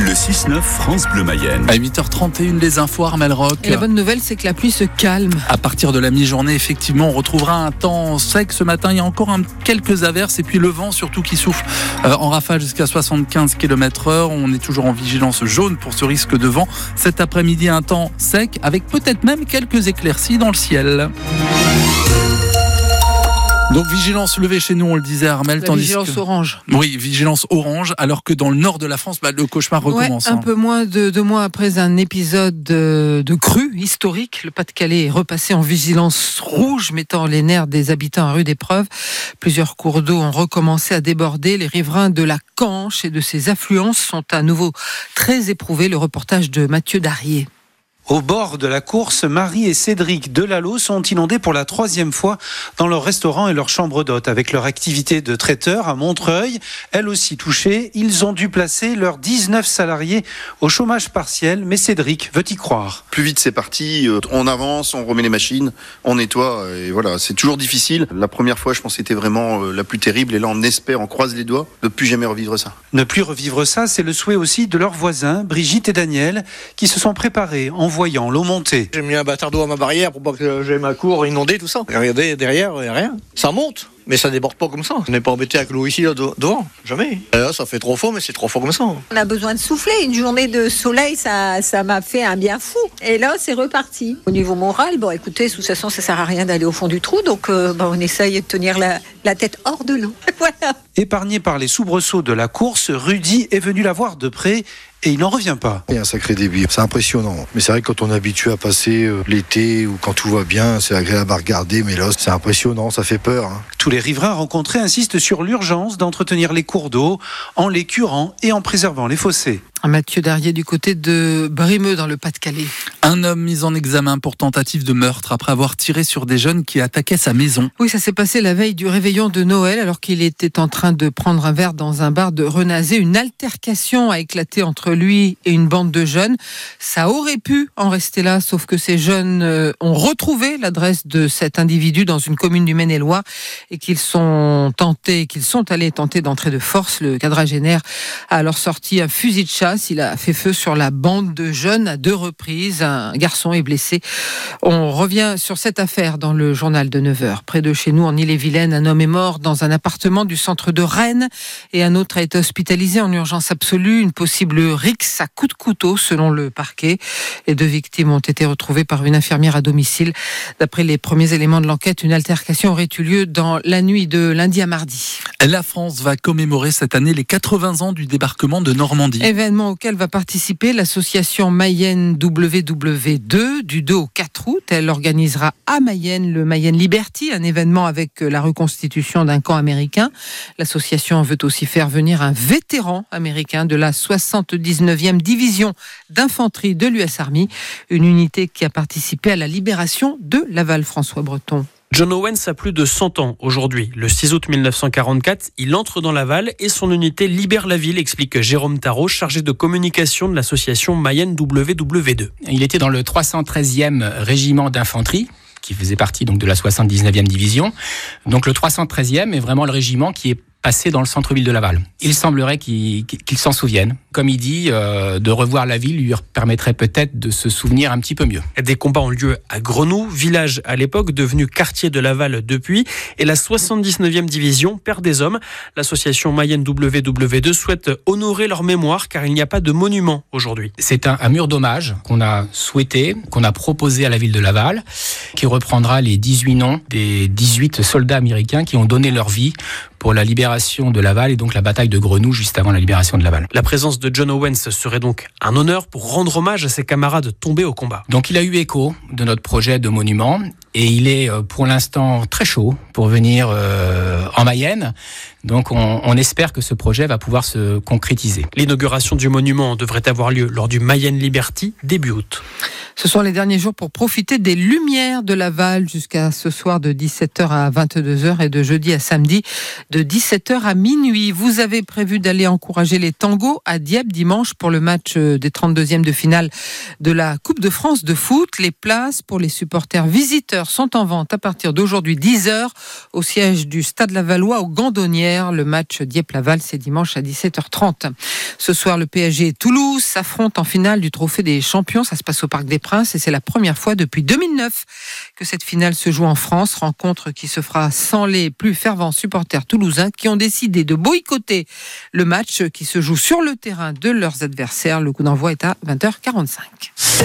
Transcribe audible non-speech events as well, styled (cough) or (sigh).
Le 6-9 France Bleu Mayenne. À 8h31, les infos Armel Rock. Et la bonne nouvelle, c'est que la pluie se calme. À partir de la mi-journée, effectivement, on retrouvera un temps sec ce matin. Il y a encore un, quelques averses et puis le vent surtout qui souffle euh, en rafale jusqu'à 75 km heure. On est toujours en vigilance jaune pour ce risque de vent. Cet après-midi, un temps sec avec peut-être même quelques éclaircies dans le ciel. Donc vigilance levée chez nous, on le disait Armel. La vigilance orange. Oui, vigilance orange, alors que dans le nord de la France, bah, le cauchemar recommence. Ouais, un hein. peu moins de deux mois après un épisode de, de crue historique, le Pas-de-Calais est repassé en vigilance rouge, mettant les nerfs des habitants à rude épreuve. Plusieurs cours d'eau ont recommencé à déborder. Les riverains de la Canche et de ses affluences sont à nouveau très éprouvés. Le reportage de Mathieu Darier. Au bord de la course, Marie et Cédric Delalo sont inondés pour la troisième fois dans leur restaurant et leur chambre d'hôte. Avec leur activité de traiteur à Montreuil, elle aussi touchée, ils ont dû placer leurs 19 salariés au chômage partiel, mais Cédric veut y croire? Plus vite c'est parti, euh, on avance, on remet les machines, on nettoie, et voilà, c'est toujours difficile. La première fois, je pense c'était vraiment euh, la plus terrible, et là on espère, on croise les doigts de plus jamais revivre ça. Ne plus revivre ça, c'est le souhait aussi de leurs voisins, Brigitte et Daniel, qui se sont préparés en voyant l'eau monter. J'ai mis un bâtard d'eau à ma barrière pour pas que j'ai ma cour inondée, tout ça. Regardez, derrière, il a rien. Ça monte, mais ça déborde pas comme ça. On n'est pas embêté avec l'eau ici, là, devant. Jamais. Et là, ça fait trop fort, mais c'est trop fort comme ça. On a besoin de souffler. Une journée de soleil, ça, ça m'a fait un bien fou. Et là, c'est reparti. Au niveau moral, bon, écoutez, de toute façon, ça sert à rien d'aller au fond du trou, donc euh, on essaye de tenir la, la tête hors de l'eau. (laughs) voilà. Épargné par les soubresauts de la course, Rudy est venu la voir de près et il n'en revient pas. Il y a un sacré débit, c'est impressionnant. Mais c'est vrai que quand on est habitué à passer euh, l'été ou quand tout va bien, c'est agréable à regarder, mais là c'est impressionnant, ça fait peur. hein. Tous les riverains rencontrés insistent sur l'urgence d'entretenir les cours d'eau en les curant et en préservant les fossés. Mathieu Darier du côté de Brimeux dans le Pas-de-Calais. Un homme mis en examen pour tentative de meurtre après avoir tiré sur des jeunes qui attaquaient sa maison. Oui, ça s'est passé la veille du réveillon de Noël alors qu'il était en train de prendre un verre dans un bar de Renazé. Une altercation a éclaté entre lui et une bande de jeunes. Ça aurait pu en rester là, sauf que ces jeunes euh, ont retrouvé l'adresse de cet individu dans une commune du Maine-et-Loire et qu'ils sont tentés, qu'ils sont allés tenter d'entrer de force. Le quadragénaire a alors sorti un fusil de chasse. Il a fait feu sur la bande de jeunes à deux reprises. Un garçon est blessé. On revient sur cette affaire dans le journal de 9h. Près de chez nous, en Ille-et-Vilaine, un homme est mort dans un appartement du centre de Rennes et un autre a été hospitalisé en urgence absolue. Une possible rixe à coup de couteau, selon le parquet. Les deux victimes ont été retrouvées par une infirmière à domicile. D'après les premiers éléments de l'enquête, une altercation aurait eu lieu dans la nuit de lundi à mardi. La France va commémorer cette année les 80 ans du débarquement de Normandie. Événement auquel va participer l'association Mayenne WW2 du 2 au 4 août. Elle organisera à Mayenne le Mayenne Liberty, un événement avec la reconstitution d'un camp américain. L'association veut aussi faire venir un vétéran américain de la 79e division d'infanterie de l'US Army, une unité qui a participé à la libération de Laval, François Breton. John Owens a plus de 100 ans aujourd'hui. Le 6 août 1944, il entre dans Laval et son unité libère la ville, explique Jérôme Tarot, chargé de communication de l'association Mayenne WW2. Il était dans le 313e régiment d'infanterie qui faisait partie donc de la 79e division. Donc le 313e est vraiment le régiment qui est passé dans le centre-ville de Laval. Il semblerait qu'il qu'il s'en souvienne. Comme il dit, euh, de revoir la ville lui permettrait peut-être de se souvenir un petit peu mieux. Des combats ont lieu à Grenoux, village à l'époque devenu quartier de Laval depuis, et la 79e division perd des hommes. L'association Mayenne WW2 souhaite honorer leur mémoire car il n'y a pas de monument aujourd'hui. C'est un, un mur d'hommage qu'on a souhaité, qu'on a proposé à la ville de Laval, qui reprendra les 18 noms des 18 soldats américains qui ont donné leur vie pour la libération de Laval et donc la bataille de Grenoux juste avant la libération de Laval. La présence de John Owens serait donc un honneur pour rendre hommage à ses camarades tombés au combat. Donc il a eu écho de notre projet de monument et il est euh, pour l'instant très chaud pour venir euh, en Mayenne. Donc on, on, espère que ce projet va pouvoir se concrétiser. L'inauguration du monument devrait avoir lieu lors du Mayenne Liberty début août. Ce sont les derniers jours pour profiter des lumières de Laval jusqu'à ce soir de 17h à 22h et de jeudi à samedi de 17h à minuit. Vous avez prévu d'aller encourager les tangos à Dieppe dimanche pour le match euh, des 32e de finale de la Coupe de France de foot. Les places pour les supporters sont en vente à partir d'aujourd'hui 10h au siège du Stade Lavallois aux Gandonnières. Le match Dieppe-Laval, c'est dimanche à 17h30. Ce soir, le PSG Toulouse s'affrontent en finale du Trophée des Champions. Ça se passe au Parc des Princes et c'est la première fois depuis 2009 que cette finale se joue en France. Rencontre qui se fera sans les plus fervents supporters toulousains qui ont décidé de boycotter le match qui se joue sur le terrain de leurs adversaires. Le coup d'envoi est à 20h45.